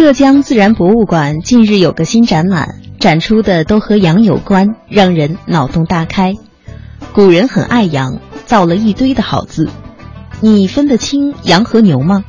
浙江自然博物馆近日有个新展览，展出的都和羊有关，让人脑洞大开。古人很爱羊，造了一堆的好字。你分得清羊和牛吗？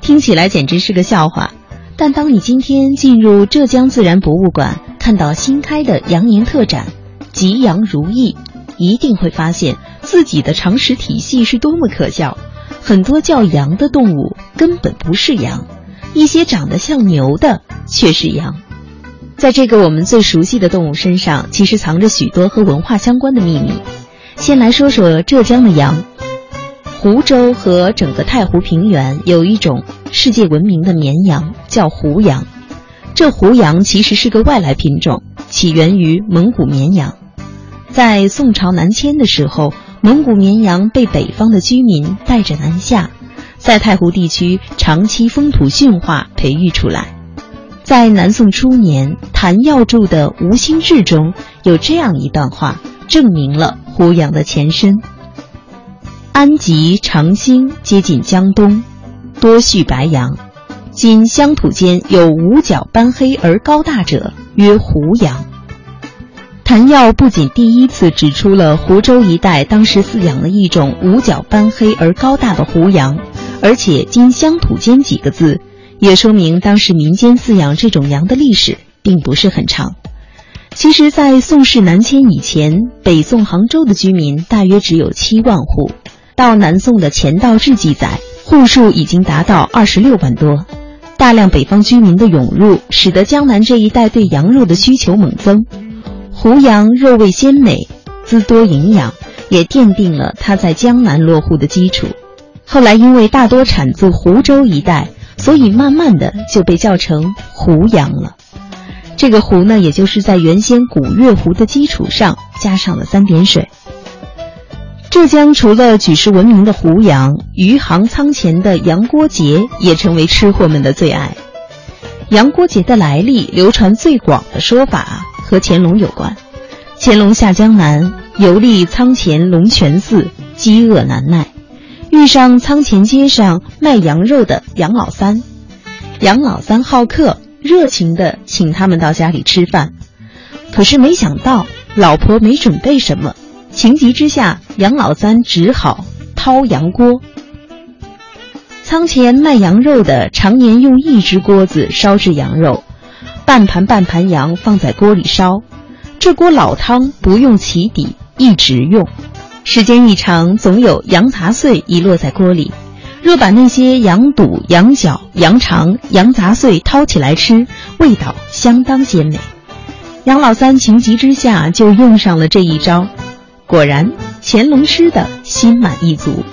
听起来简直是个笑话。但当你今天进入浙江自然博物馆，看到新开的羊年特展“吉羊如意”，一定会发现自己的常识体系是多么可笑。很多叫羊的动物根本不是羊。一些长得像牛的却是羊，在这个我们最熟悉的动物身上，其实藏着许多和文化相关的秘密。先来说说浙江的羊，湖州和整个太湖平原有一种世界闻名的绵羊，叫湖羊。这湖羊其实是个外来品种，起源于蒙古绵羊。在宋朝南迁的时候，蒙古绵羊被北方的居民带着南下。在太湖地区长期风土驯化培育出来，在南宋初年，谭耀著的《吴兴志》中有这样一段话，证明了胡杨的前身：安吉、长兴接近江东，多蓄白杨，今乡土间有五角斑黑而高大者，曰胡杨。谭耀不仅第一次指出了湖州一带当时饲养了一种五角斑黑而高大的胡杨。而且“今乡土间”几个字，也说明当时民间饲养这种羊的历史并不是很长。其实，在宋氏南迁以前，北宋杭州的居民大约只有七万户，到南宋的《钱道志》记载，户数已经达到二十六万多。大量北方居民的涌入，使得江南这一带对羊肉的需求猛增。湖羊肉味鲜美，滋多营养，也奠定了它在江南落户的基础。后来因为大多产自湖州一带，所以慢慢的就被叫成湖羊了。这个湖呢，也就是在原先古月湖的基础上加上了三点水。浙江除了举世闻名的湖羊，余杭仓前的杨郭节也成为吃货们的最爱。杨郭节的来历，流传最广的说法和乾隆有关。乾隆下江南，游历仓前龙泉寺，饥饿难耐。遇上仓前街上卖羊肉的杨老三，杨老三好客，热情地请他们到家里吃饭。可是没想到老婆没准备什么，情急之下，杨老三只好掏羊锅。仓前卖羊肉的常年用一只锅子烧制羊肉，半盘半盘羊放在锅里烧，这锅老汤不用起底，一直用。时间一长，总有羊杂碎遗落在锅里。若把那些羊肚、羊角、羊肠、羊杂碎掏起来吃，味道相当鲜美。杨老三情急之下就用上了这一招，果然乾隆吃的心满意足。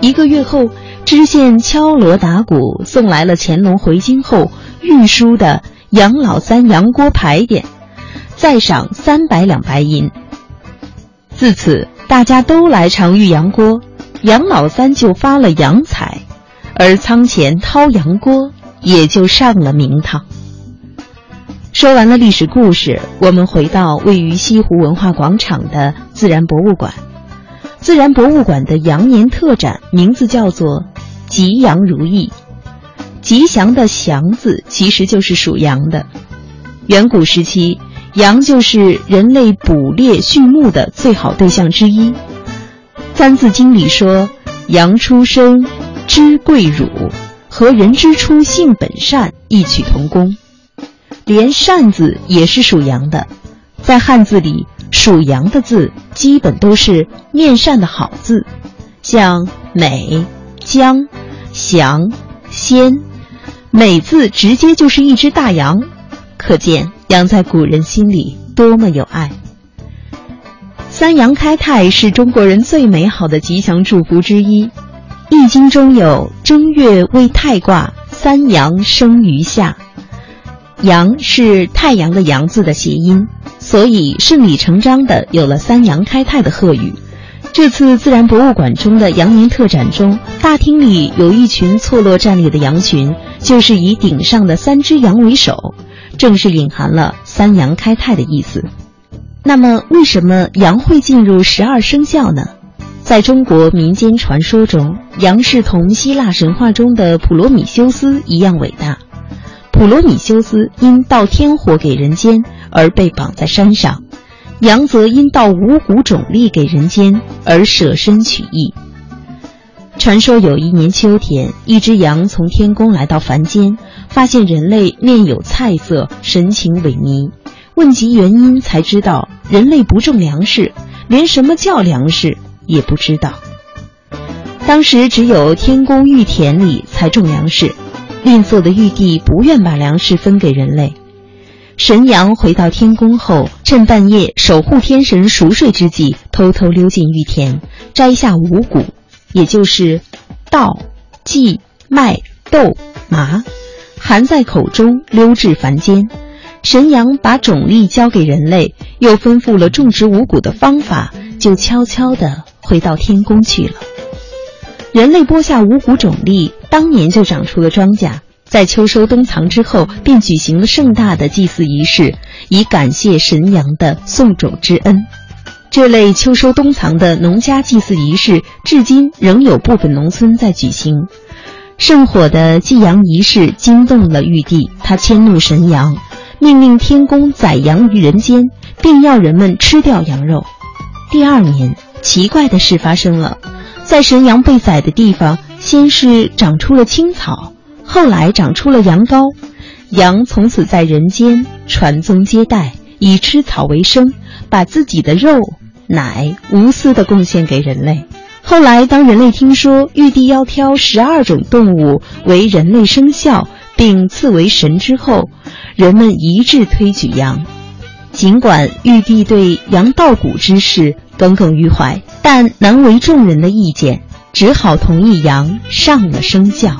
一个月后，知县敲锣打鼓送来了乾隆回京后御书的杨老三羊锅牌匾，再赏三百两白银。自此。大家都来尝玉羊锅，杨老三就发了洋财，而仓前掏羊锅也就上了名堂。说完了历史故事，我们回到位于西湖文化广场的自然博物馆。自然博物馆的羊年特展名字叫做“吉羊如意”，吉祥的“祥”字其实就是属羊的。远古时期。羊就是人类捕猎畜牧的最好对象之一，《三字经》里说：“羊出生，知贵乳，和人之初性本善异曲同工。”连“善”字也是属羊的，在汉字里，属羊的字基本都是面善的好字，像美、江、祥、仙，美字直接就是一只大羊，可见。羊在古人心里多么有爱。三羊开泰是中国人最美好的吉祥祝福之一。易经》中有“正月为太卦，三阳生于夏”，阳是太阳的阳字的谐音，所以顺理成章的有了“三阳开泰”的贺语。这次自然博物馆中的羊年特展中，大厅里有一群错落站立的羊群，就是以顶上的三只羊为首，正是隐含了“三阳开泰”的意思。那么，为什么羊会进入十二生肖呢？在中国民间传说中，羊是同希腊神话中的普罗米修斯一样伟大。普罗米修斯因盗天火给人间而被绑在山上，羊则因盗五谷种粒给人间而舍身取义。传说有一年秋天，一只羊从天宫来到凡间，发现人类面有菜色，神情萎靡。问及原因，才知道人类不种粮食，连什么叫粮食。也不知道，当时只有天宫玉田里才种粮食，吝啬的玉帝不愿把粮食分给人类。神羊回到天宫后，趁半夜守护天神熟睡之际，偷偷溜进玉田，摘下五谷，也就是稻、稷、麦、豆、麻，含在口中，溜至凡间。神羊把种粒交给人类，又吩咐了种植五谷的方法，就悄悄地。回到天宫去了。人类播下五谷种粒，当年就长出了庄稼。在秋收冬藏之后，便举行了盛大的祭祀仪式，以感谢神羊的送种之恩。这类秋收冬藏的农家祭祀仪式，至今仍有部分农村在举行。圣火的祭羊仪式惊动了玉帝，他迁怒神羊，命令天宫宰羊于人间，并要人们吃掉羊肉。第二年。奇怪的事发生了，在神羊被宰的地方，先是长出了青草，后来长出了羊羔，羊从此在人间传宗接代，以吃草为生，把自己的肉、奶无私的贡献给人类。后来，当人类听说玉帝要挑十二种动物为人类生肖，并赐为神之后，人们一致推举羊。尽管玉帝对羊稻谷之事耿耿于怀，但难为众人的意见，只好同意羊上了生肖。